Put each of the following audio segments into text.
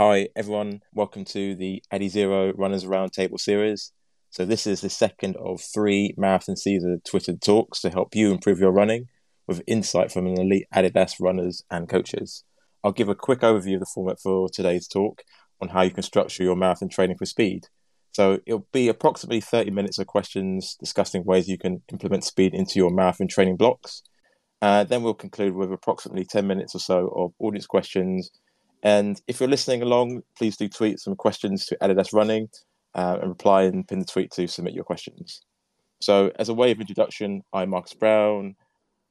Hi, everyone. Welcome to the Adizero Runners Roundtable series. So, this is the second of three Marathon Season Twitter talks to help you improve your running with insight from an elite Adidas runners and coaches. I'll give a quick overview of the format for today's talk on how you can structure your marathon training for speed. So, it'll be approximately 30 minutes of questions discussing ways you can implement speed into your marathon training blocks. Uh, then we'll conclude with approximately 10 minutes or so of audience questions and if you're listening along, please do tweet some questions to Adidas Running uh, and reply and pin the tweet to submit your questions. So, as a way of introduction, I'm Marcus Brown,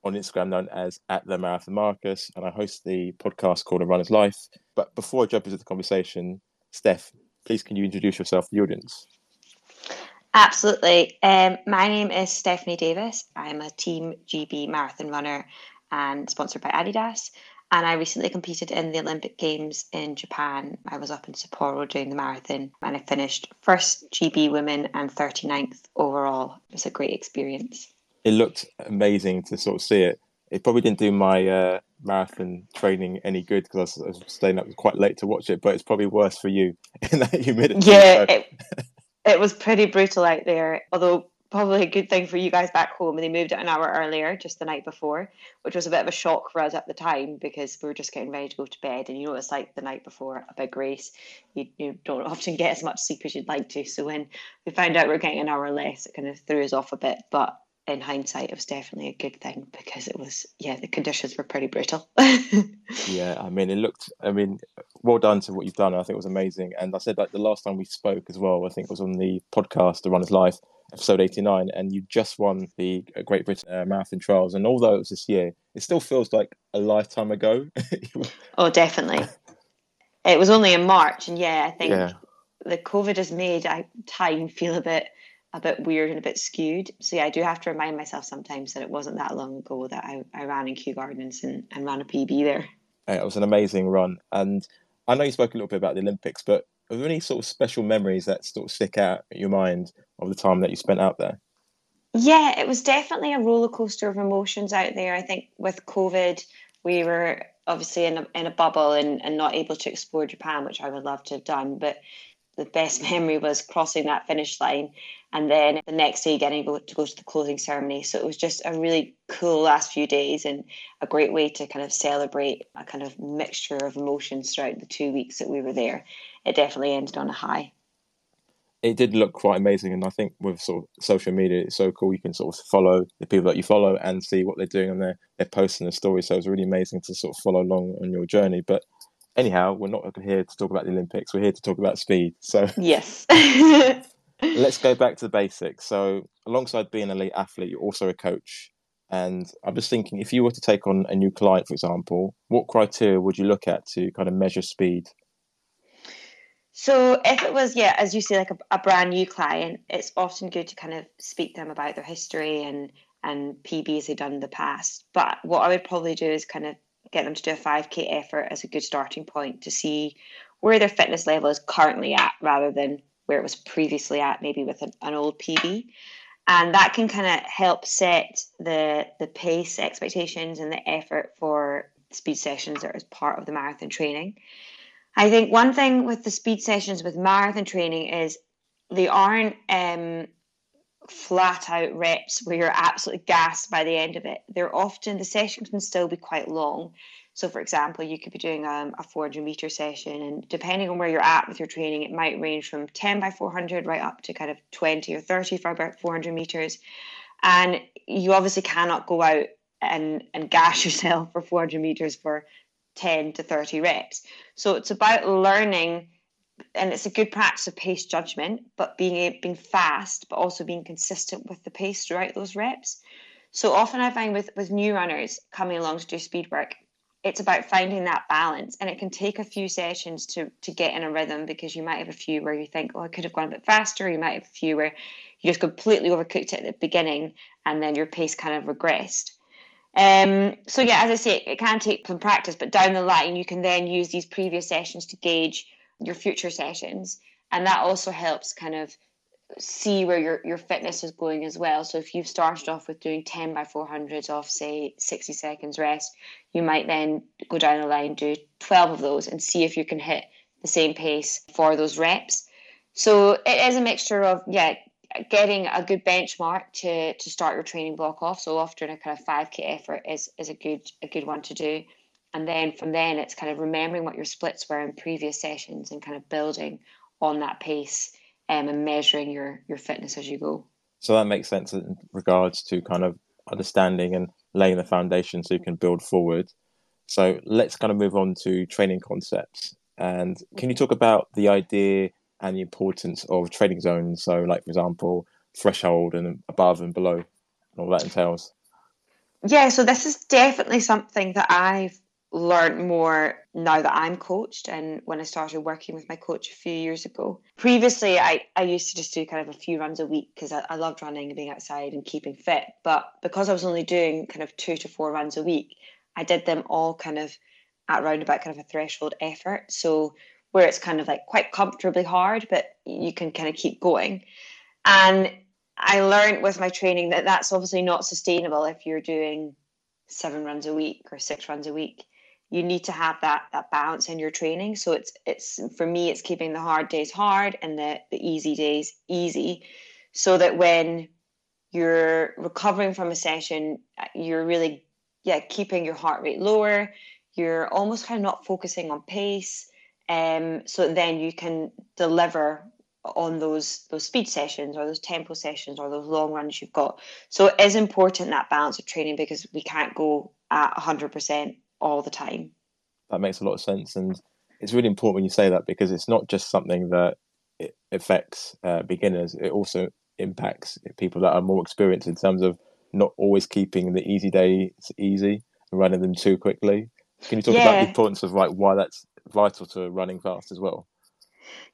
on Instagram known as at the Marathon Marcus, and I host the podcast called A Runner's Life. But before I jump into the conversation, Steph, please can you introduce yourself to the audience? Absolutely. Um, my name is Stephanie Davis. I'm a Team GB marathon runner and sponsored by Adidas. And I recently competed in the Olympic Games in Japan. I was up in Sapporo doing the marathon and I finished first GB women and 39th overall. It was a great experience. It looked amazing to sort of see it. It probably didn't do my uh, marathon training any good because I, was staying up quite late to watch it, but it's probably worse for you in that humidity. Yeah, so. it, it was pretty brutal out there. Although probably a good thing for you guys back home. And they moved it an hour earlier, just the night before, which was a bit of a shock for us at the time because we were just getting ready to go to bed. And you know, it's like the night before a big race, you, you don't often get as much sleep as you'd like to. So when we found out we are getting an hour less, it kind of threw us off a bit. But in hindsight, it was definitely a good thing because it was, yeah, the conditions were pretty brutal. yeah, I mean, it looked, I mean, well done to what you've done. I think it was amazing. And I said like the last time we spoke as well, I think it was on the podcast, The Runner's Life episode 89, and you just won the uh, Great Britain uh, Marathon Trials. And although it was this year, it still feels like a lifetime ago. oh, definitely. It was only in March, and yeah, I think yeah. the COVID has made time feel a bit a bit weird and a bit skewed. So yeah, I do have to remind myself sometimes that it wasn't that long ago that I, I ran in Kew Gardens and, and ran a PB there. It was an amazing run. And I know you spoke a little bit about the Olympics, but are there any sort of special memories that sort of stick out in your mind of the time that you spent out there? Yeah, it was definitely a roller coaster of emotions out there. I think with COVID, we were obviously in a, in a bubble and, and not able to explore Japan, which I would love to have done. But the best memory was crossing that finish line and then the next day getting go, to go to the closing ceremony. So it was just a really cool last few days and a great way to kind of celebrate a kind of mixture of emotions throughout the two weeks that we were there. It definitely ended on a high it did look quite amazing. And I think with sort of social media, it's so cool. You can sort of follow the people that you follow and see what they're doing on their, their posts and their stories. So it's really amazing to sort of follow along on your journey. But anyhow, we're not here to talk about the Olympics. We're here to talk about speed. So yes. let's go back to the basics. So alongside being an elite athlete, you're also a coach. And I'm just thinking, if you were to take on a new client, for example, what criteria would you look at to kind of measure speed? So if it was, yeah, as you say, like a, a, brand new client, it's often good to kind of speak to them about their history and and PBs they've done in the past. But what I would probably do is kind of get them to do a 5k effort as a good starting point to see where their fitness level is currently at rather than where it was previously at, maybe with an, an old PB. And that can kind of help set the the pace expectations and the effort for speed sessions that are as part of the marathon training. I think one thing with the speed sessions with marathon training is they aren't um, flat out reps where you're absolutely gassed by the end of it. They're often, the session can still be quite long. So, for example, you could be doing um, a 400 meter session, and depending on where you're at with your training, it might range from 10 by 400 right up to kind of 20 or 30 for about 400 meters. And you obviously cannot go out and, and gash yourself for 400 meters for 10 to 30 reps. So it's about learning, and it's a good practice of pace judgment, but being being fast, but also being consistent with the pace throughout those reps. So often I find with with new runners coming along to do speed work, it's about finding that balance, and it can take a few sessions to to get in a rhythm because you might have a few where you think, oh, I could have gone a bit faster. You might have a few where you just completely overcooked it at the beginning, and then your pace kind of regressed. Um, so yeah, as I say, it can take some practice, but down the line, you can then use these previous sessions to gauge your future sessions, and that also helps kind of see where your, your fitness is going as well. So if you've started off with doing 10 by 400s off, say, 60 seconds rest, you might then go down the line, do 12 of those, and see if you can hit the same pace for those reps. So it is a mixture of yeah, getting a good benchmark to to start your training block off. So often a kind of five k effort is is a good a good one to do, and then from then it's kind of remembering what your splits were in previous sessions and kind of building on that pace um, and measuring your your fitness as you go. So that makes sense in regards to kind of understanding and laying the foundation so you can build forward. So let's kind of move on to training concepts. And can you talk about the idea and the importance of training zones? So, like for example, threshold and above and below, and all that entails. Yeah, so this is definitely something that I've learned more now that I'm coached and when I started working with my coach a few years ago. Previously, I, I used to just do kind of a few runs a week because I, I loved running and being outside and keeping fit. But because I was only doing kind of two to four runs a week, I did them all kind of at around about kind of a threshold effort. So where it's kind of like quite comfortably hard, but you can kind of keep going. And I learned with my training that that's obviously not sustainable if you're doing seven runs a week or six runs a week. You need to have that that balance in your training. So it's it's for me it's keeping the hard days hard and the the easy days easy so that when you're recovering from a session uh, you're really yeah keeping your heart rate lower. You're almost kind of not focusing on pace um so then you can deliver on those those speed sessions or those tempo sessions or those long runs you've got so it is important that balance of training because we can't go at 100% all the time. That makes a lot of sense, and it's really important when you say that because it's not just something that it affects uh, beginners; it also impacts people that are more experienced in terms of not always keeping the easy days easy and running them too quickly. Can you talk yeah. about the importance of like why that's vital to running fast as well?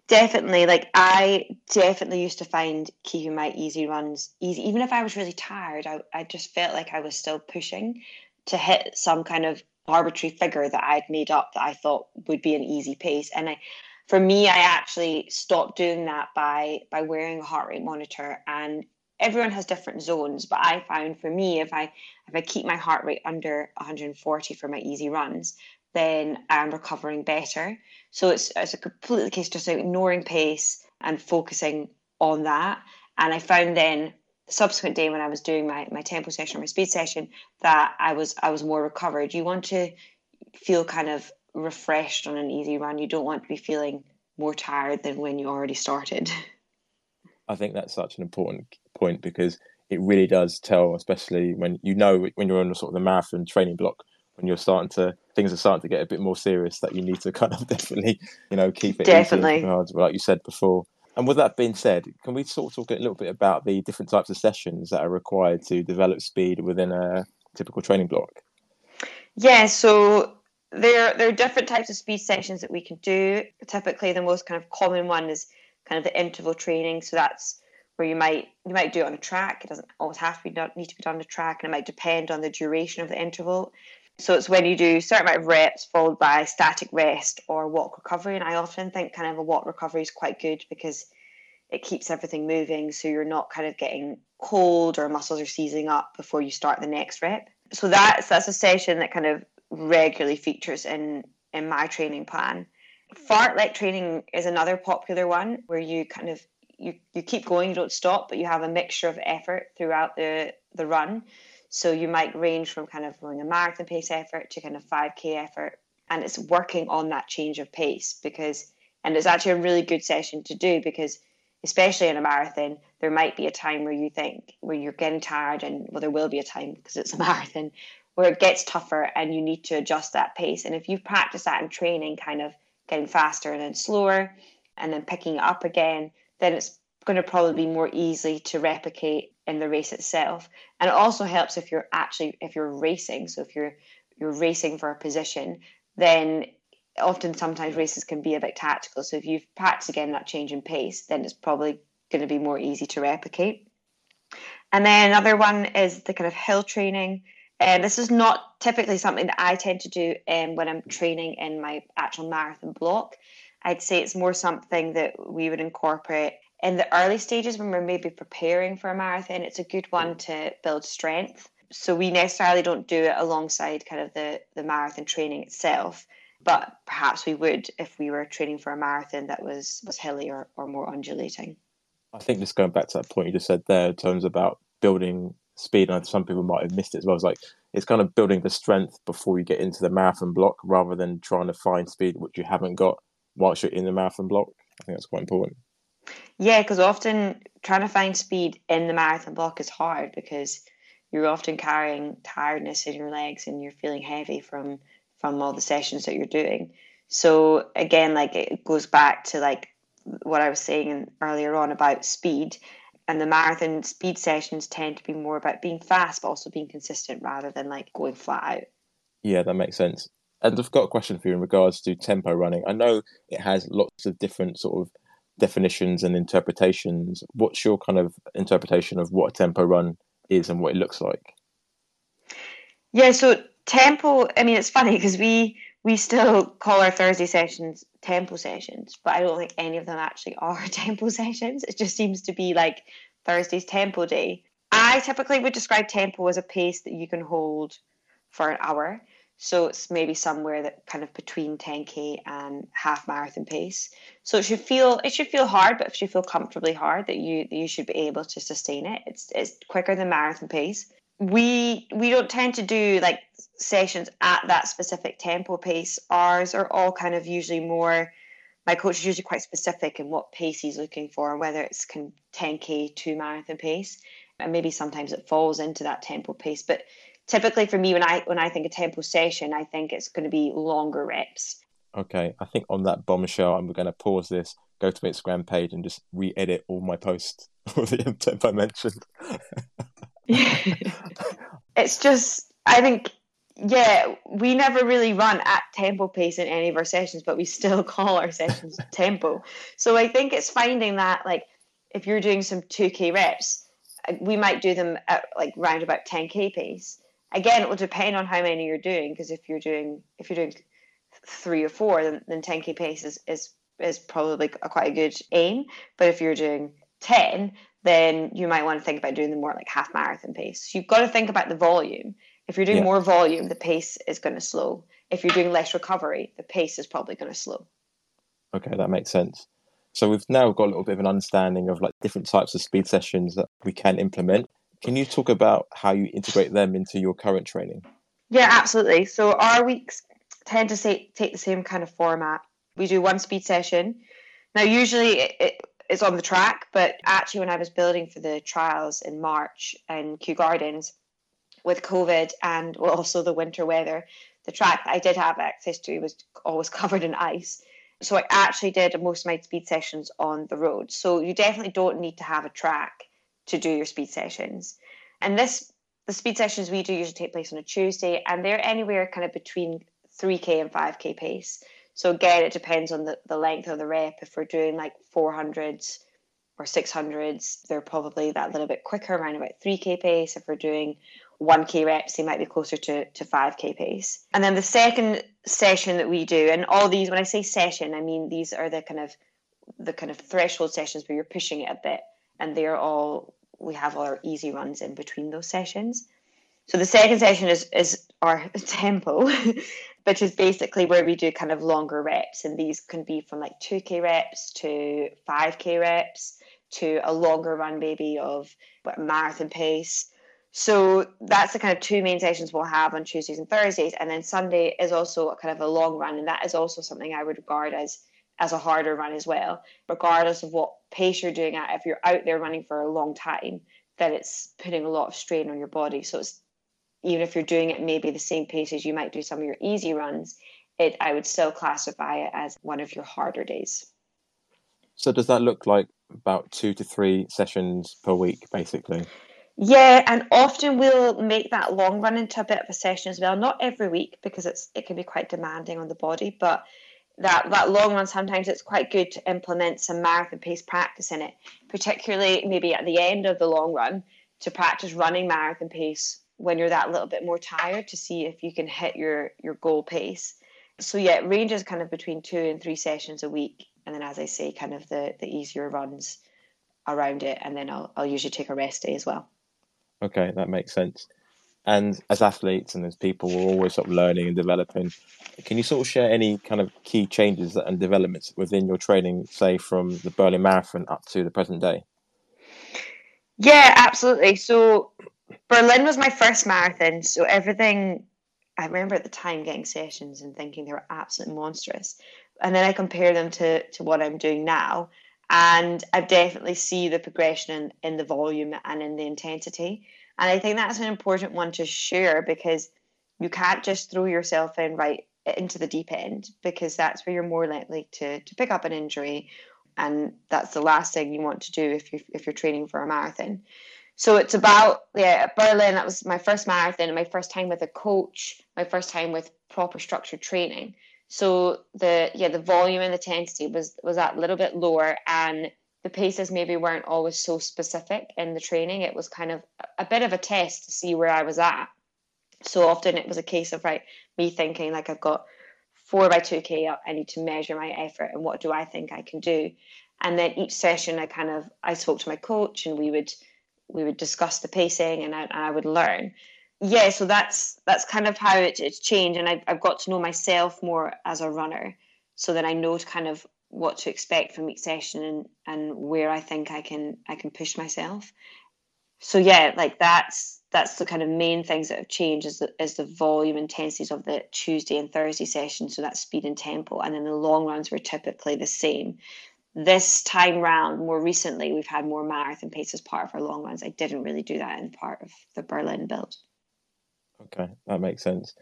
Definitely. Like I definitely used to find keeping my easy runs easy. Even if I was really tired, I, I just felt like I was still pushing to hit some kind of arbitrary figure that I'd made up that I thought would be an easy pace. And I, for me, I actually stopped doing that by by wearing a heart rate monitor. And everyone has different zones, but I found for me, if I if I keep my heart rate under 140 for my easy runs, then I'm recovering better. So it's it's a completely case just ignoring pace and focusing on that. And I found then the subsequent day when I was doing my, my tempo session or my speed session that I was I was more recovered. You want to feel kind of refreshed on an easy run. You don't want to be feeling more tired than when you already started. I think that's such an important point because it really does tell, especially when you know when you're on the sort of the marathon training block, when you're starting to things are starting to get a bit more serious, that you need to kind of definitely, you know, keep it definitely like you said before. And with that being said, can we sort of talk a little bit about the different types of sessions that are required to develop speed within a typical training block? Yeah, so there there are different types of speed sessions that we can do. Typically, the most kind of common one is kind of the interval training. So that's where you might you might do it on a track. It doesn't always have to be done, need to be done on a track, and it might depend on the duration of the interval. So it's when you do a certain amount of reps followed by static rest or walk recovery. And I often think kind of a walk recovery is quite good because it keeps everything moving. So you're not kind of getting cold or muscles are seizing up before you start the next rep. So that's that's a session that kind of regularly features in in my training plan. Fartlek training is another popular one where you kind of you, you keep going, you don't stop, but you have a mixture of effort throughout the the run. So you might range from kind of running a marathon pace effort to kind of 5K effort. And it's working on that change of pace because, and it's actually a really good session to do because, especially in a marathon, there might be a time where you think, where you're getting tired, and well, there will be a time because it's a marathon where it gets tougher and you need to adjust that pace. And if you've practiced that in training, kind of getting faster and then slower and then picking it up again, then it's going to probably be more easy to replicate in the race itself. And it also helps if you're actually if you're racing. So if you're you're racing for a position then often sometimes races can be a bit tactical. So if you've practiced again that change in pace then it's probably going to be more easy to replicate. And then another one is the kind of hill training. And this is not typically something that i tend to do um, when i'm training in my actual marathon block. I'd say it's more something that we would incorporate in the early stages when we're maybe preparing for a marathon, it's a good one to build strength. So we necessarily don't do it alongside kind of the, the marathon training itself. but perhaps we would if we were training for a marathon that was was hilly or, or more undulating. I think just going back to that point you just said there in terms about building speed, and some people might have missed it as well. It's like it's kind of building the strength before you get into the marathon block rather than trying to find speed which you haven't got whilst you're in the marathon block. I think that's quite important. Yeah, because often trying to find speed in the marathon block is hard because you're often carrying tiredness in your legs and you're feeling heavy from from all the sessions that you're doing. So again, like it goes back to like what I was saying earlier on about speed. And the marathon speed sessions tend to be more about being fast, but also being consistent rather than like going flat out. Yeah, that makes sense. And I've got a question for you in regards to tempo running. I know it has lots of different sort of definitions and interpretations. What's your kind of interpretation of what a tempo run is and what it looks like? Yeah, so tempo. I mean, it's funny because we we still call our Thursday sessions tempo sessions, but I don't think any of them actually are tempo sessions. It just seems to be like Thursday's tempo day. I typically would describe tempo as a pace that you can hold for an hour. So it's maybe somewhere that kind of between 10k and half marathon pace. So it should feel it should feel hard, but it should feel comfortably hard that you you should be able to sustain it. It's it's quicker than marathon pace. We we don't tend to do like sessions at that specific tempo pace. Ours are all kind of usually more my coach is usually quite specific in what pace he's looking for, whether it's 10k to marathon pace, and maybe sometimes it falls into that tempo pace. But typically for me when I when I think a tempo session, I think it's going to be longer reps. Okay, I think on that bombshell, I'm going to pause this, go to my Instagram page, and just re-edit all my posts with the tempo I mentioned. it's just, I think, yeah, we never really run at tempo pace in any of our sessions, but we still call our sessions tempo. So I think it's finding that, like, if you're doing some 2K reps, uh, we might do them at like round about 10K pace again it will depend on how many you're doing because if you're doing if you're doing three or four then, then 10k pace is, is is probably a quite a good aim. But if you're doing 10 then you might want to think about doing the more like half marathon pace. So you've got to think about the volume. If you're doing yeah. more volume the pace is going to slow. If you're doing less recovery the pace is probably going to slow. Okay that makes sense. So we've now got a little bit of an understanding of like different types of speed sessions that we can implement can you talk about how you integrate them into your current training? Yeah, absolutely. So our weeks tend to say, take the same kind of format. We do one speed session. Now, usually it, it, it's on the track, but actually, when I was building for the trials in March in Kew Gardens with COVID and also the winter weather, the track I did have access to was always covered in ice. So I actually did most of my speed sessions on the road. So you definitely don't need to have a track to do your speed sessions. And this the speed sessions we do usually take place on a Tuesday, and they're anywhere kind of between 3k and 5k pace. So again, it depends on the, the length of the rep. If we're doing like 400s or 600s, they're probably that little bit quicker, around about 3k pace. If we're doing 1k reps, they might be closer to, to 5k pace. And then the second session that we do, and all these, when I say session, I mean these are the kind of the kind of threshold sessions where you're pushing it a bit and they're all we have our easy runs in between those sessions. So the second session is is our tempo, which is basically where we do kind of longer reps, and these can be from like two k reps to five k reps to a longer run maybe of a marathon pace. So that's the kind of two main sessions we'll have on Tuesdays and Thursdays, and then Sunday is also kind of a long run, and that is also something I would regard as as a harder run as well, regardless of what pace you're doing at. If you're out there running for a long time, then it's putting a lot of strain on your body. So it's even if you're doing it maybe the same pace as you might do some of your easy runs, it I would still classify it as one of your harder days. So does that look like about two to three sessions per week, basically? Yeah, and often we'll make that long run into a bit of a session as well. Not every week because it's it can be quite demanding on the body, but that that long run sometimes it's quite good to implement some marathon pace practice in it particularly maybe at the end of the long run to practice running marathon pace when you're that little bit more tired to see if you can hit your your goal pace. So yeah it ranges kind of between two and three sessions a week and then as i say kind of the the easier runs around it and then i'll, I'll usually take a rest day as well. Okay that makes sense And as athletes and as people, we're always sort of learning and developing. Can you sort of share any kind of key changes and developments within your training, say from the Berlin Marathon up to the present day? Yeah, absolutely. So Berlin was my first marathon, so everything I remember at the time getting sessions and thinking they were absolutely monstrous. And then I compare them to to what I'm doing now, and I definitely see the progression in, in the volume and in the intensity. And I think that's an important one to share because you can't just throw yourself in right into the deep end because that's where you're more likely to to pick up an injury and that's the last thing you want to do if you if you're training for a marathon. So it's about yeah Berlin. That was my first marathon my first time with a coach. My first time with proper structured training. So the yeah the volume and the intensity was was that little bit lower and the paces maybe weren't always so specific in the training. It was kind of a bit of a test to see where I was at. So often it was a case of right me thinking like I've got four by two k up. I need to measure my effort and what do I think I can do. And then each session I kind of I spoke to my coach and we would we would discuss the pacing and I, and I would learn. Yeah, so that's that's kind of how it, it's changed, and I've, I've got to know myself more as a runner, so that I know to kind of what to expect from each session and, and where I think I can I can push myself. So yeah, like that's that's the kind of main things that have changed is the, is the volume intensities of the Tuesday and Thursday sessions. So that's speed and tempo, and then the long runs were typically the same this time round, more recently, we've had more marathon pace as part of our long runs. I didn't really do that in part of the Berlin build. Okay, that makes sense.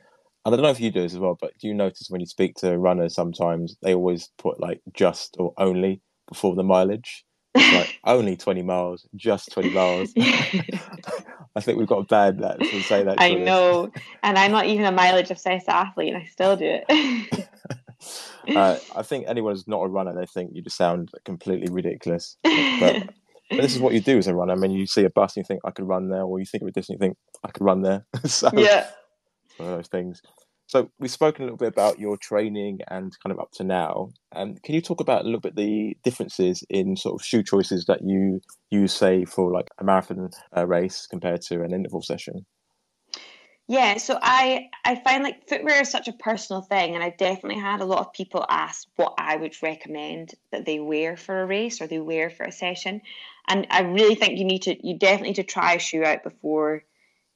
I don't know if you do this as well, but do you notice when you speak to runners sometimes they always put like just or only before the mileage? It's like only 20 miles, just 20 miles. I think we've got a bad that to say that. I know. And I'm not even a mileage obsessed athlete and I still do it. uh, I think anyone who's not a runner, they think you just sound completely ridiculous. But, but, this is what you do as a runner. I mean, you see a bus and you think I could run there, or you think of a distance, you think I could run there. so, yeah, one of those things. So we've spoken a little bit about your training and kind of up to now. Um, can you talk about a little bit the differences in sort of shoe choices that you use, say, for like a marathon uh, race compared to an interval session? Yeah, so I I find like footwear is such a personal thing, and I definitely had a lot of people ask what I would recommend that they wear for a race or they wear for a session, and I really think you need to you definitely need to try a shoe out before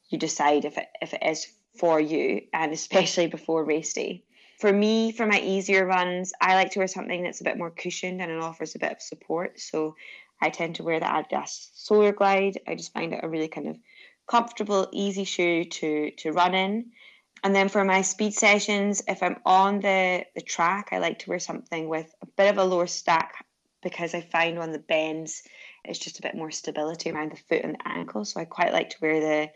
you decide if it if it is for you, and especially before race day. For me, for my easier runs, I like to wear something that's a bit more cushioned and it offers a bit of support. So I tend to wear the Adidas Solar Glide. I just find it a really kind of comfortable, easy shoe to to run in. And then for my speed sessions, if I'm on the, the track, I like to wear something with a bit of a lower stack because I find on the bends it's just a bit more stability around the foot and the ankle. So I quite like to wear the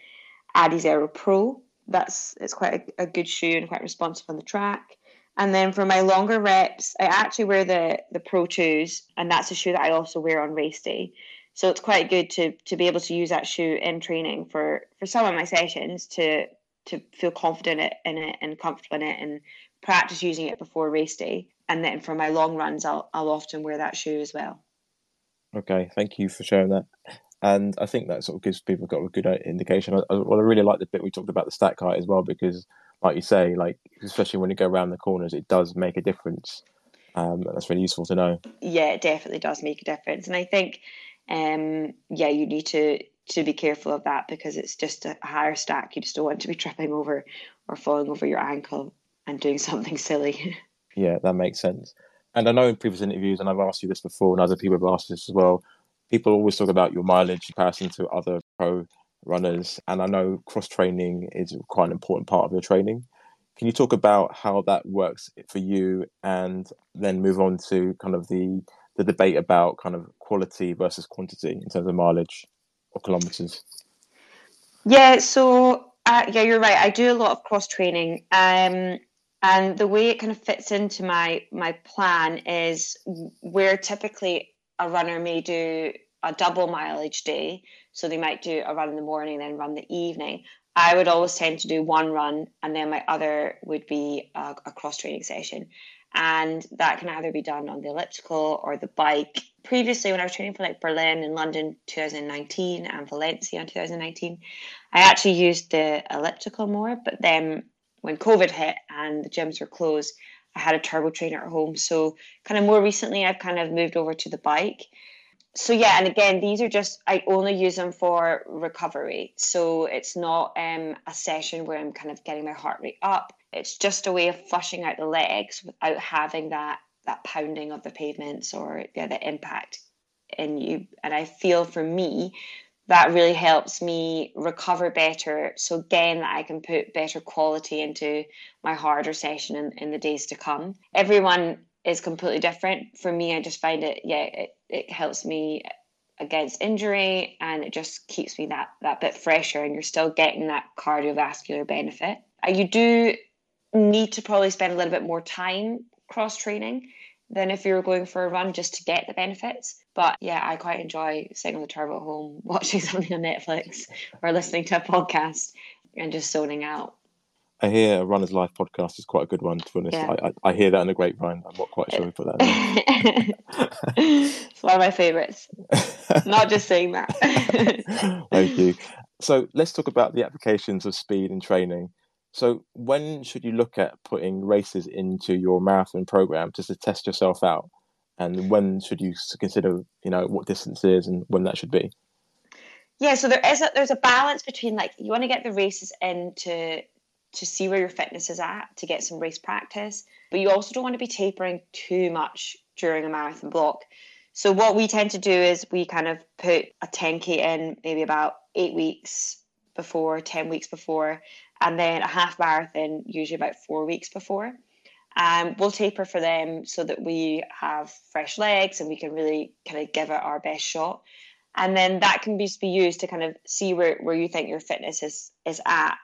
Adizero Pro. That's it's quite a, a good shoe and quite responsive on the track. And then for my longer reps, I actually wear the the Pro 2s, and that's a shoe that I also wear on race day. So it's quite good to to be able to use that shoe in training for for some of my sessions to to feel confident in it and comfortable in it and practice using it before race day. And then for my long runs, I'll I'll often wear that shoe as well. Okay, thank you for sharing that. And I think that sort of gives people got a good uh, indication. I, well, I really like the bit we talked about the stack height as well because, like you say, like especially when you go around the corners, it does make a difference. Um, that's really useful to know. Yeah, it definitely does make a difference, and I think um, yeah, you need to to be careful of that because it's just a higher stack. You just don't want to be tripping over or falling over your ankle and doing something silly. yeah, that makes sense. And I know in previous interviews, and I've asked you this before, and other people have asked this as well. People always talk about your mileage in comparison to other pro runners, and I know cross training is quite an important part of your training. Can you talk about how that works for you, and then move on to kind of the the debate about kind of quality versus quantity in terms of mileage or kilometers? Yeah, so uh, yeah, you're right. I do a lot of cross training, um, and the way it kind of fits into my my plan is where typically a runner may do a double mileage day, so they might do a run in the morning, then run the evening. I would always tend to do one run, and then my other would be a, a cross training session and that can either be done on the elliptical or the bike previously when I was training for like Berlin and London 2019 and Valencia in 2019, I actually used the elliptical more. But then when COVID hit and the gyms were closed, I had a turbo trainer at home. So kind of more recently, I've kind of moved over to the bike. So yeah, and again, these are just I only use them for recovery. So it's not um, a session where I'm kind of getting my heart rate up. It's just a way of flushing out the legs without having that that pounding of the pavements or yeah, the impact in you. And I feel for me, that really helps me recover better. So again, I can put better quality into my harder session in, in the days to come. Everyone is completely different. For me, I just find it, yeah, it, it helps me against injury and it just keeps me that that bit fresher and you're still getting that cardiovascular benefit. Uh, you do need to probably spend a little bit more time cross training than if you were going for a run just to get the benefits. But yeah, I quite enjoy sitting on the turbo at home, watching something on Netflix or listening to a podcast and just zoning out. I hear a Runner's Life podcast is quite a good one, to be honest. Yeah. I, I, I, hear that in the grapevine. I'm not quite sure who put that in. it's one of my favourites. not just saying that. Thank you. So let's talk about the applications of speed and training. So when should you look at putting races into your marathon program just to test yourself out? And when should you consider, you know, what distance is and when that should be? Yeah, so there is a, there's a balance between like you want to get the races in to to see where your fitness is at to get some race practice, but you also don't want to be tapering too much during a marathon block. So what we tend to do is we kind of put a 10k in maybe about eight weeks before, 10 weeks before, and then a half marathon usually about four weeks before. Um, we'll taper for them so that we have fresh legs and we can really kind of give it our best shot. And then that can be, be used to kind of see where, where you think your fitness is is at.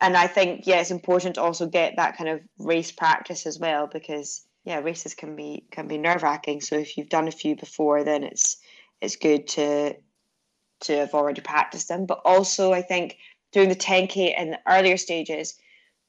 And I think yeah, it's important to also get that kind of race practice as well because yeah, races can be can be nerve wracking. So if you've done a few before, then it's it's good to to have already practiced them. But also, I think doing the 10K in the earlier stages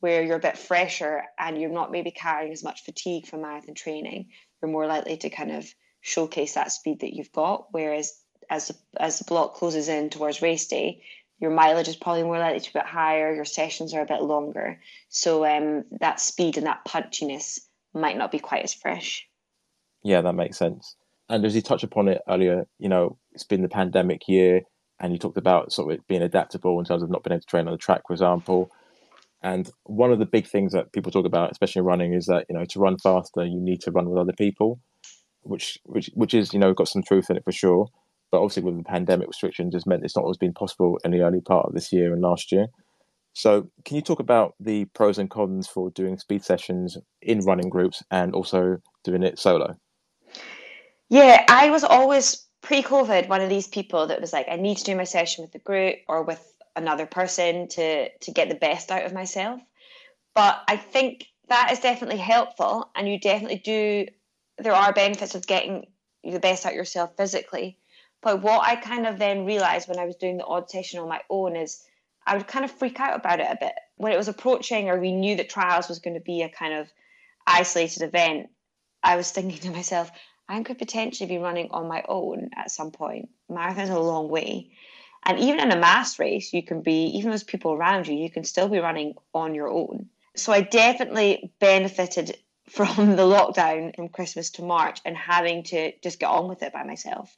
where you're a bit fresher and you're not maybe carrying as much fatigue from marathon training, you're more likely to kind of showcase that speed that you've got. Whereas as the, as the block closes in towards race day, your mileage is probably more likely to be a bit higher, your sessions are a bit longer. So um, that speed and that punchiness might not be quite as fresh. Yeah, that makes sense. And as you touched upon it earlier, you know, it's been the pandemic year and you talked about sort of being adaptable in terms of not being able to train on the track, for example. And one of the big things that people talk about, especially in running, is that you know to run faster, you need to run with other people, which which which is you know got some truth in it for sure. But obviously, with the pandemic restrictions, has meant it's not always been possible in the early part of this year and last year. So, can you talk about the pros and cons for doing speed sessions in running groups and also doing it solo? Yeah, I was always pre-COVID, one of these people that was like, I need to do my session with the group or with another person to to get the best out of myself. But I think that is definitely helpful, and you definitely do. There are benefits of getting the best out yourself physically. But what I kind of then realized when I was doing the odd session on my own is I would kind of freak out about it a bit when it was approaching, or we knew that trials was going to be a kind of isolated event. I was thinking to myself, I could potentially be running on my own at some point. Marathon's a long way. And even in a mass race, you can be, even with people around you, you can still be running on your own. So I definitely benefited from the lockdown from Christmas to March and having to just get on with it by myself.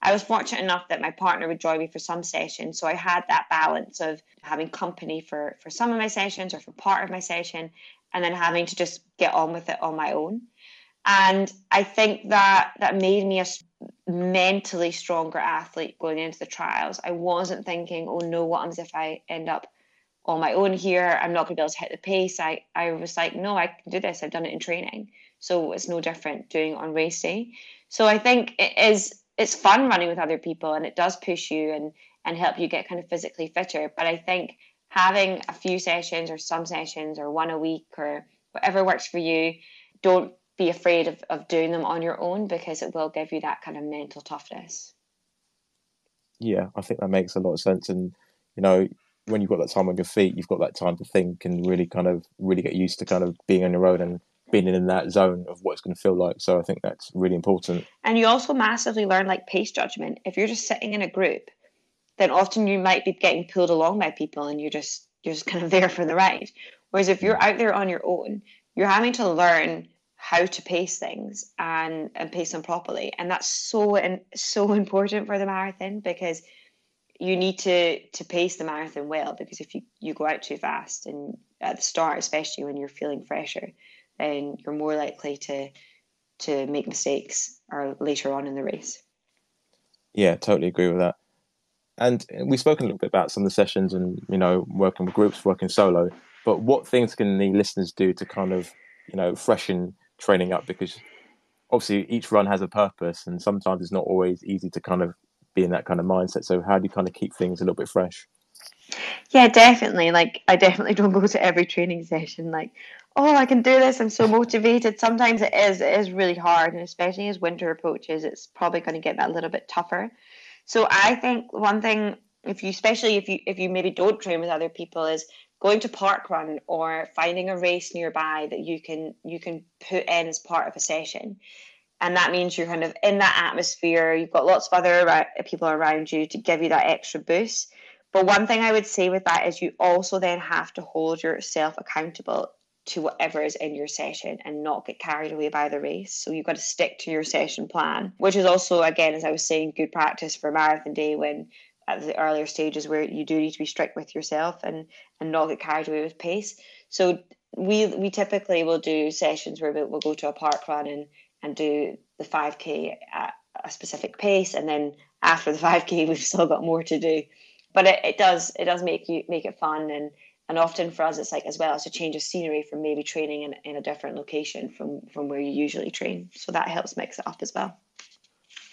I was fortunate enough that my partner would join me for some sessions. So I had that balance of having company for, for some of my sessions or for part of my session, and then having to just get on with it on my own and I think that that made me a mentally stronger athlete going into the trials. I wasn't thinking, "Oh no, what happens if I end up on my own here? I'm not going to be able to hit the pace." I I was like, "No, I can do this. I've done it in training, so it's no different doing it on race day." So I think it is it's fun running with other people, and it does push you and and help you get kind of physically fitter. But I think having a few sessions or some sessions or one a week or whatever works for you don't be afraid of, of doing them on your own because it will give you that kind of mental toughness. Yeah, I think that makes a lot of sense. And, you know, when you've got that time on your feet, you've got that time to think and really kind of really get used to kind of being on your own and being in that zone of what it's going to feel like. So I think that's really important. And you also massively learn like pace judgment. If you're just sitting in a group, then often you might be getting pulled along by people and you're just you're just kind of there for the ride. Whereas if you're mm. out there on your own, you're having to learn how to pace things and and pace them properly. And that's so and so important for the marathon because you need to to pace the marathon well because if you, you go out too fast and at the start, especially when you're feeling fresher, then you're more likely to to make mistakes or later on in the race. Yeah, totally agree with that. And we've spoken a little bit about some of the sessions and you know working with groups, working solo. But what things can the listeners do to kind of you know freshen training up? Because obviously each run has a purpose, and sometimes it's not always easy to kind of be in that kind of mindset. So how do you kind of keep things a little bit fresh? Yeah, definitely. Like I definitely don't go to every training session like, oh, I can do this. I'm so motivated. Sometimes it is. It is really hard, and especially as winter approaches, it's probably going to get that little bit tougher. So I think one thing, if you, especially if you if you maybe don't train with other people, is going to park run or finding a race nearby that you can you can put in as part of a session. And that means you're kind of in that atmosphere. You've got lots of other people around you to give you that extra boost. But one thing I would say with that is you also then have to hold yourself accountable to whatever is in your session and not get carried away by the race. So you've got to stick to your session plan, which is also, again, as I was saying, good practice for marathon day when at the earlier stages where you do need to be strict with yourself and and not get carried away with pace. So we we typically will do sessions where we'll go to a park run and and do the 5k at a specific pace. And then after the 5k we've still got more to do. But it, it does it does make you make it fun. And and often for us it's like as well it's a change of scenery from maybe training in, in a different location from from where you usually train. So that helps mix it up as well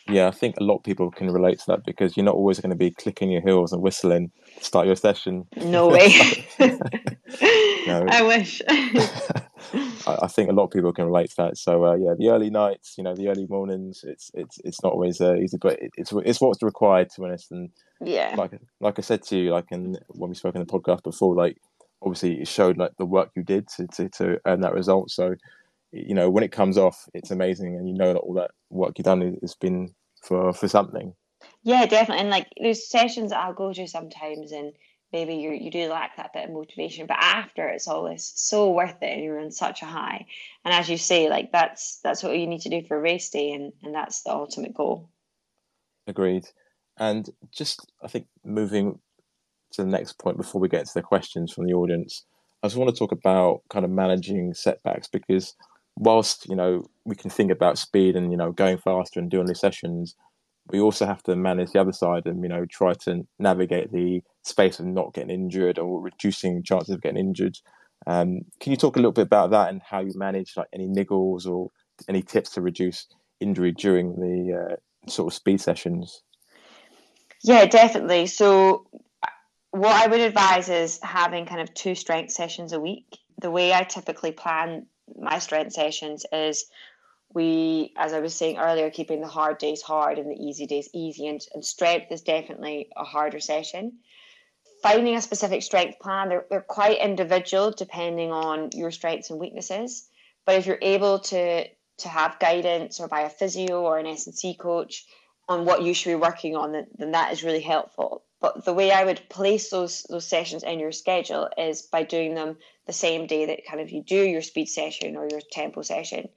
yeah i think a lot of people can relate to that because you're not always going to be clicking your heels and whistling to start your session no way no. i wish I, think a lot of people can relate to that. So uh, yeah, the early nights, you know, the early mornings, it's it's it's not always uh, easy, but it's it's what's required to be honest. And yeah, like like I said to you, like in when we spoke in the podcast before, like obviously it showed like the work you did to to, to earn that result. So you know, when it comes off, it's amazing, and you know that all that work you've done has been for for something. Yeah, definitely. And like there's sessions that I'll go to sometimes, and maybe you you do lack that bit of motivation but after it's always so worth it and you're on such a high and as you say like that's that's what you need to do for a race day and and that's the ultimate goal agreed and just i think moving to the next point before we get to the questions from the audience i just want to talk about kind of managing setbacks because whilst you know we can think about speed and you know going faster and doing these sessions we also have to manage the other side and you know try to navigate the space of not getting injured or reducing chances of getting injured. Um, can you talk a little bit about that and how you manage like any niggles or any tips to reduce injury during the uh, sort of speed sessions? Yeah, definitely. So, what I would advise is having kind of two strength sessions a week. The way I typically plan my strength sessions is we, as I was saying earlier, keeping the hard days hard and the easy days easy, and, and strength is definitely a harder session. Finding a specific strength plan, they're, they're quite individual depending on your strengths and weaknesses. But if you're able to to have guidance or by a physio or an S&C coach on what you should be working on, then, then that is really helpful. But the way I would place those those sessions in your schedule is by doing them the same day that kind of you do your speed session or your tempo session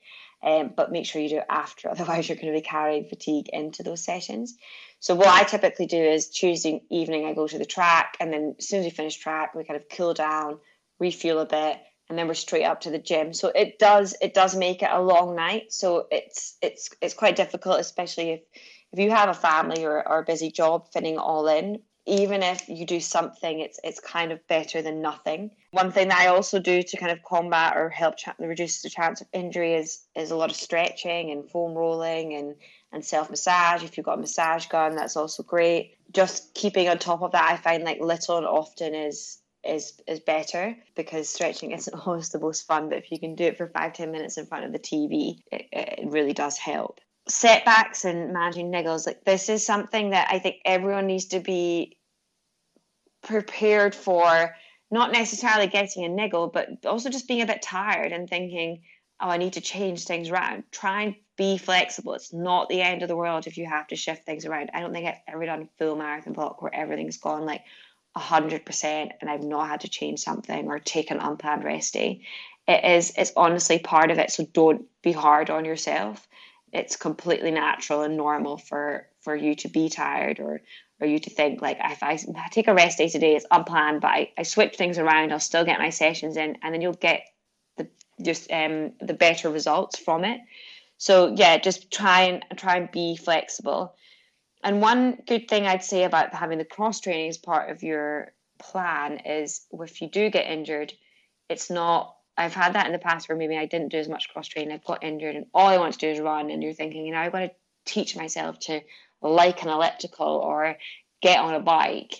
um, but make sure you do it after, otherwise, you're going to be carrying fatigue into those sessions. So, what I typically do is Tuesday evening, I go to the track, and then as soon as we finish track, we kind of cool down, refuel a bit, and then we're straight up to the gym. So it does it does make it a long night. So it's it's it's quite difficult, especially if if you have a family or, or a busy job, fitting it all in even if you do something, it's it's kind of better than nothing. One thing that I also do to kind of combat or help ch- reduce the chance of injury is is a lot of stretching and foam rolling and and self massage. If you've got a massage gun, that's also great. Just keeping on top of that, I find like little and often is is is better because stretching isn't always the most fun. But if you can do it for five ten minutes in front of the TV, it, it really does help setbacks and managing niggles like this is something that i think everyone needs to be prepared for not necessarily getting a niggle, but also just being a bit tired and thinking, oh, I need to change things around. Try and be flexible. It's not the end of the world if you have to shift things around. I don't think I've ever done a full marathon block where everything's gone like hundred percent and I've not had to change something or take an unplanned rest day. It is it's honestly part of it. So don't be hard on yourself. It's completely natural and normal for for you to be tired or or you to think like if I, take a rest day today, it's unplanned, but I, I switch things around, I'll still get my sessions in, and then you'll get the just um the better results from it. So yeah, just try and try and be flexible. And one good thing I'd say about having the cross training as part of your plan is if you do get injured, it's not. I've had that in the past where maybe I didn't do as much cross training, I've got injured, and all I want to do is run. And you're thinking, you know, I've got to teach myself to like an elliptical or get on a bike,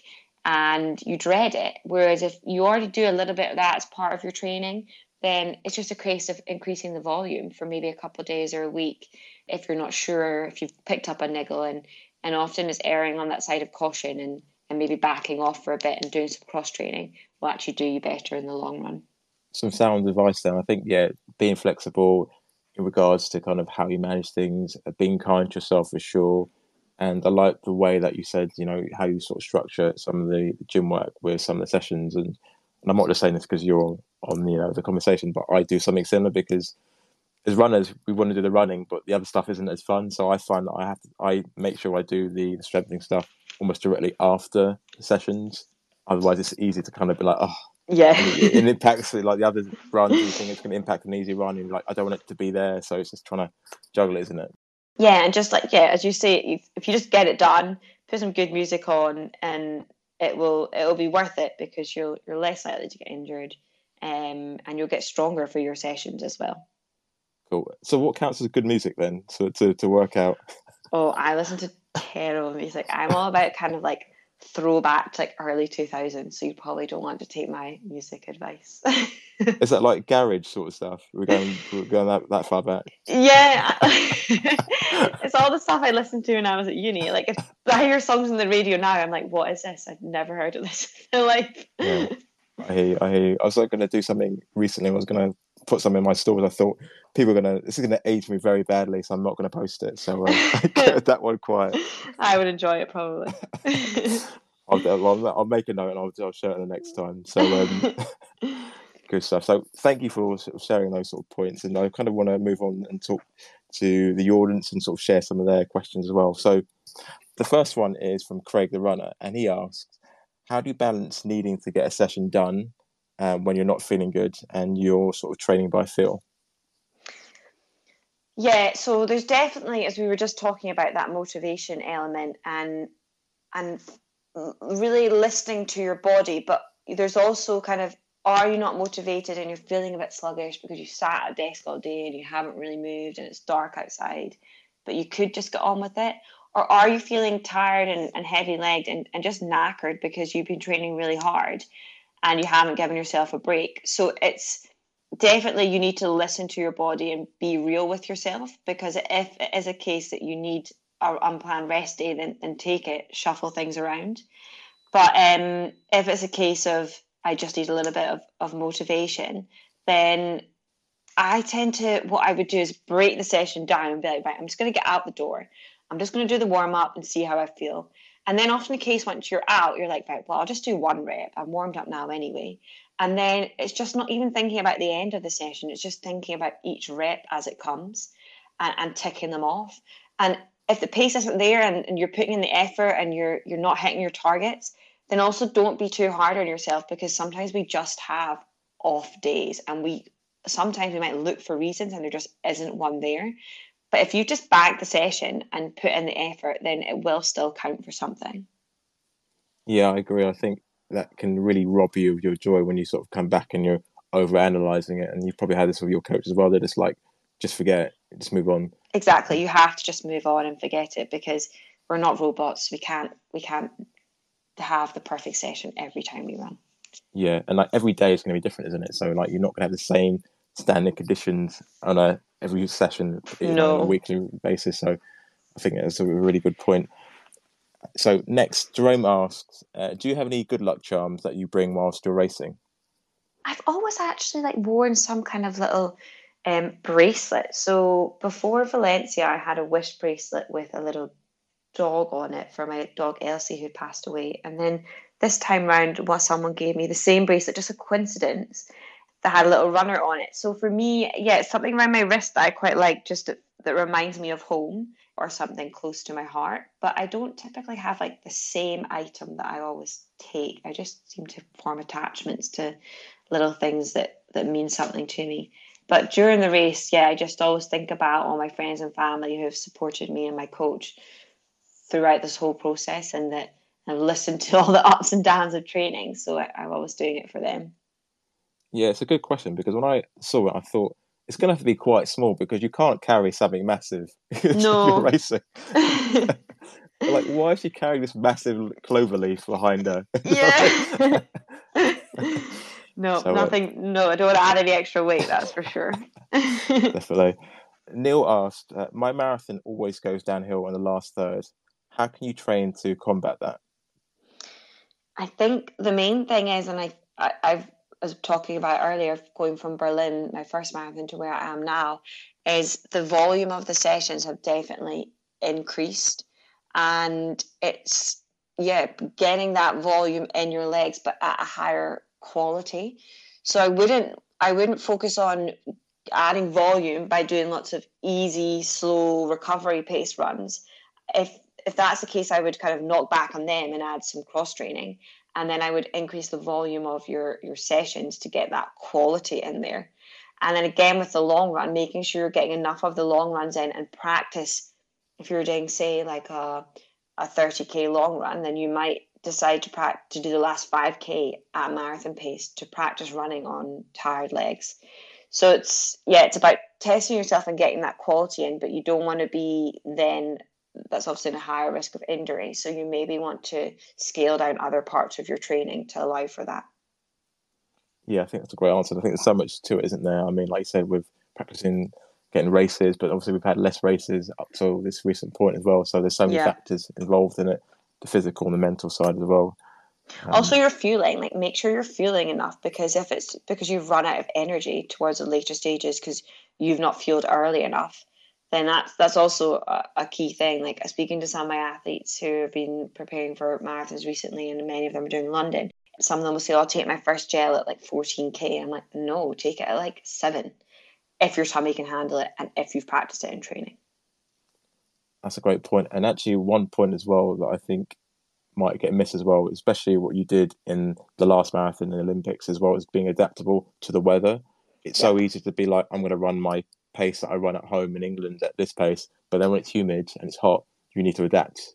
and you dread it. Whereas if you already do a little bit of that as part of your training, then it's just a case of increasing the volume for maybe a couple of days or a week if you're not sure if you've picked up a niggle and and often it's erring on that side of caution and and maybe backing off for a bit and doing some cross training will actually do you better in the long run. Some sound advice then. I think yeah, being flexible in regards to kind of how you manage things, being kind to yourself for sure. And I like the way that you said, you know, how you sort of structure some of the gym work with some of the sessions. And, and I'm not just saying this because you're on, on, you know, the conversation, but I do something similar because as runners, we want to do the running, but the other stuff isn't as fun. So I find that I have to, I make sure I do the, the strengthening stuff almost directly after the sessions. Otherwise, it's easy to kind of be like, oh, yeah, and it, it impacts like the other runs. You think it's going to impact an easy run, and like I don't want it to be there. So it's just trying to juggle, it, isn't it? Yeah, and just like yeah, as you say, if, you just get it done, put some good music on, and it will it will be worth it because you'll you're less likely to get injured, um, and you'll get stronger for your sessions as well. Cool. So, what counts as good music then to to, to work out? Oh, I listen to terrible music. I'm all about kind of like throwback to like early 2000s. So you probably don't want to take my music advice. Is that like garage sort of stuff? We're going we're going that, that far back. Yeah, it's all the stuff I listened to when I was at uni. Like if I hear songs on the radio now, I'm like, what is this? I've never heard of this in life. Yeah. I hear, you, I hear. You. I was like going to do something recently. I was going to put some in my stories. I thought people are gonna this is gonna age me very badly, so I'm not gonna post it. So uh, that one quiet. I would enjoy it probably. I'll, I'll, I'll, make a note and I'll, I'll share it the next time. So um, good stuff. So thank you for sort of sharing those sort of points, and I kind of want to move on and talk to the audience and sort of share some of their questions as well. So the first one is from Craig the runner, and he asks, "How do you balance needing to get a session done um, when you're not feeling good and you're sort of training by feel? Yeah, so there's definitely, as we were just talking about, that motivation element and and really listening to your body. But there's also kind of, are you not motivated and you're feeling a bit sluggish because you sat at a desk all day and you haven't really moved and it's dark outside, but you could just get on with it? Or are you feeling tired and, and heavy legged and, and just knackered because you've been training really hard and you haven't given yourself a break. So it's definitely you need to listen to your body and be real with yourself because if it is a case that you need an unplanned rest day, then, then take it, shuffle things around. But um, if it's a case of I just need a little bit of, of motivation, then I tend to, what I would do is break the session down and be like, right, I'm just going to get out the door. I'm just going to do the warm up and see how I feel. And then often the case once you're out, you're like, right, well, I'll just do one rep. I'm warmed up now anyway. And then it's just not even thinking about the end of the session. It's just thinking about each rep as it comes and, and ticking them off. And if the pace isn't there and, and you're putting in the effort and you're you're not hitting your targets, then also don't be too hard on yourself because sometimes we just have off days and we sometimes we might look for reasons and there just isn't one there. But if you just bag the session and put in the effort, then it will still count for something. Yeah, I agree. I think that can really rob you of your joy when you sort of come back and you're over analyzing it. And you've probably had this with your coach as well. They're just like, just forget it, just move on. Exactly. You have to just move on and forget it because we're not robots. We can't we can't have the perfect session every time we run. Yeah, and like every day is going to be different, isn't it? So like you're not going to have the same standing conditions on a every session you know, on a weekly basis. So I think that's a really good point. So next, Jerome asks, uh, "Do you have any good luck charms that you bring whilst you're racing?" I've always actually like worn some kind of little Um, bracelet. So before Valencia, I had a wish bracelet with a little dog on it for my dog Elsie who passed away. And then this time round, well, someone gave me the same bracelet, just a coincidence, that had a little runner on it. So for me, yeah, it's something around my wrist that I quite like, just that, that reminds me of home or something close to my heart. But I don't typically have like the same item that I always take. I just seem to form attachments to little things that that mean something to me. But during the race, yeah, I just always think about all my friends and family who have supported me and my coach throughout this whole process and that I've listened to all the ups and downs of training. So I, I'm always doing it for them. Yeah, it's a good question because when I saw it, I thought it's going to have to be quite small because you can't carry something massive no. racing. like, why is she carrying this massive clover leaf behind her? Yeah. no, so, uh, nothing. Uh, no, I don't want to add any extra weight. That's for sure. definitely. Neil asked, uh, "My marathon always goes downhill in the last third. How can you train to combat that?" I think the main thing is, and I, I I've was talking about earlier, going from Berlin, my first marathon, to where I am now, is the volume of the sessions have definitely increased, and it's yeah, getting that volume in your legs, but at a higher quality. So I wouldn't I wouldn't focus on adding volume by doing lots of easy, slow recovery pace runs. If if that's the case, I would kind of knock back on them and add some cross training, and then I would increase the volume of your your sessions to get that quality in there. And then again with the long run, making sure you're getting enough of the long runs in and practice. If you're doing say like a a 30k long run, then you might decide to practice to do the last 5k at marathon pace to practice running on tired legs. So it's yeah, it's about testing yourself and getting that quality in, but you don't want to be then that's obviously in a higher risk of injury. So you maybe want to scale down other parts of your training to allow for that. Yeah, I think that's a great answer. I think there's so much to it, isn't there? I mean, like you said, with practicing getting races, but obviously we've had less races up till this recent point as well. So there's so many yeah. factors involved in it, the physical and the mental side as well. Um, also, your fueling, like make sure you're fueling enough because if it's because you've run out of energy towards the later stages because you've not fueled early enough, then that's that's also a, a, key thing. Like speaking to some of my athletes who have been preparing for marathons recently, and many of them are doing London. Some of them will say, "I'll take my first gel at like 14k." I'm like, "No, take it at like seven, if your tummy can handle it, and if you've practiced it in training." That's a great point, and actually one point as well that I think might get missed as well, especially what you did in the last marathon in the Olympics as well as being adaptable to the weather. It's so easy to be like, I'm going to run my pace that I run at home in England at this pace. But then when it's humid and it's hot, you need to adapt.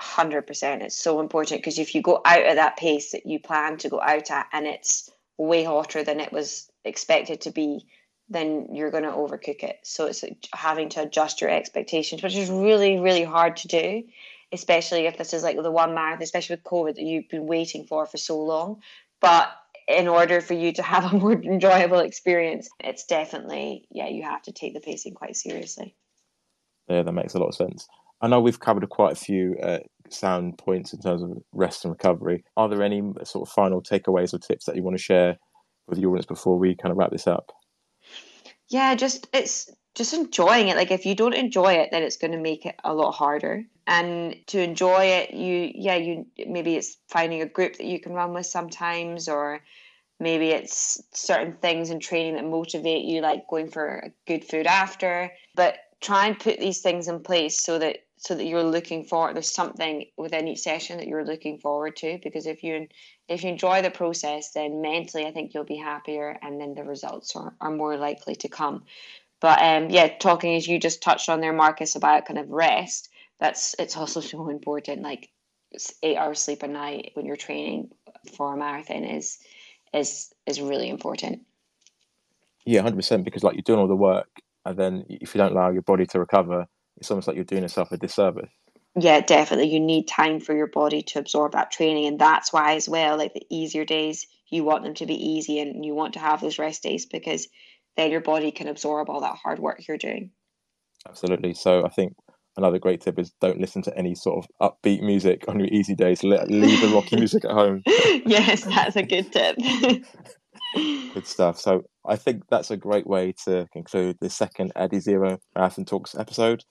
100%. It's so important because if you go out at that pace that you plan to go out at and it's way hotter than it was expected to be, then you're going to overcook it. So it's having to adjust your expectations, which is really, really hard to do, especially if this is like the one marathon, especially with COVID that you've been waiting for for so long. But in order for you to have a more enjoyable experience, it's definitely, yeah, you have to take the pacing quite seriously. Yeah, that makes a lot of sense. I know we've covered quite a few uh, sound points in terms of rest and recovery. Are there any sort of final takeaways or tips that you want to share with the audience before we kind of wrap this up? Yeah, just it's just enjoying it. Like if you don't enjoy it, then it's going to make it a lot harder. And to enjoy it you yeah you maybe it's finding a group that you can run with sometimes or maybe it's certain things in training that motivate you like going for good food after. But try and put these things in place so that so that you're looking for there's something within each session that you're looking forward to because if you if you enjoy the process then mentally i think you'll be happier and then the results are, are more likely to come but um yeah talking as you just touched on there marcus about kind of rest that's it's also so important. Like eight hours sleep a night when you're training for a marathon is is is really important. Yeah, hundred percent. Because like you're doing all the work, and then if you don't allow your body to recover, it's almost like you're doing yourself a disservice. Yeah, definitely. You need time for your body to absorb that training, and that's why as well. Like the easier days, you want them to be easy, and you want to have those rest days because then your body can absorb all that hard work you're doing. Absolutely. So I think another great tip is don't listen to any sort of upbeat music on your easy days. leave the rocky music at home. yes, that's a good tip. Good stuff. So I think that's a great way to conclude the second Adizero Marathon Talks episode.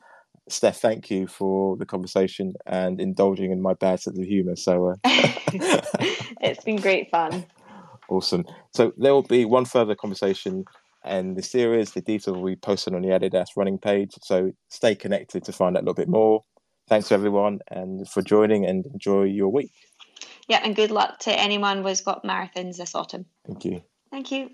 Steph, thank you for the conversation and indulging in my bad sense of humour. So uh... it's been great fun. Awesome. So there will be one further conversation and the series. The details will be posted on the Adidas running page. So stay connected to find out a little bit more. Thanks to everyone and for joining and enjoy your week. Yeah, and good luck to anyone who's got marathons this autumn. Thank you. Thank you.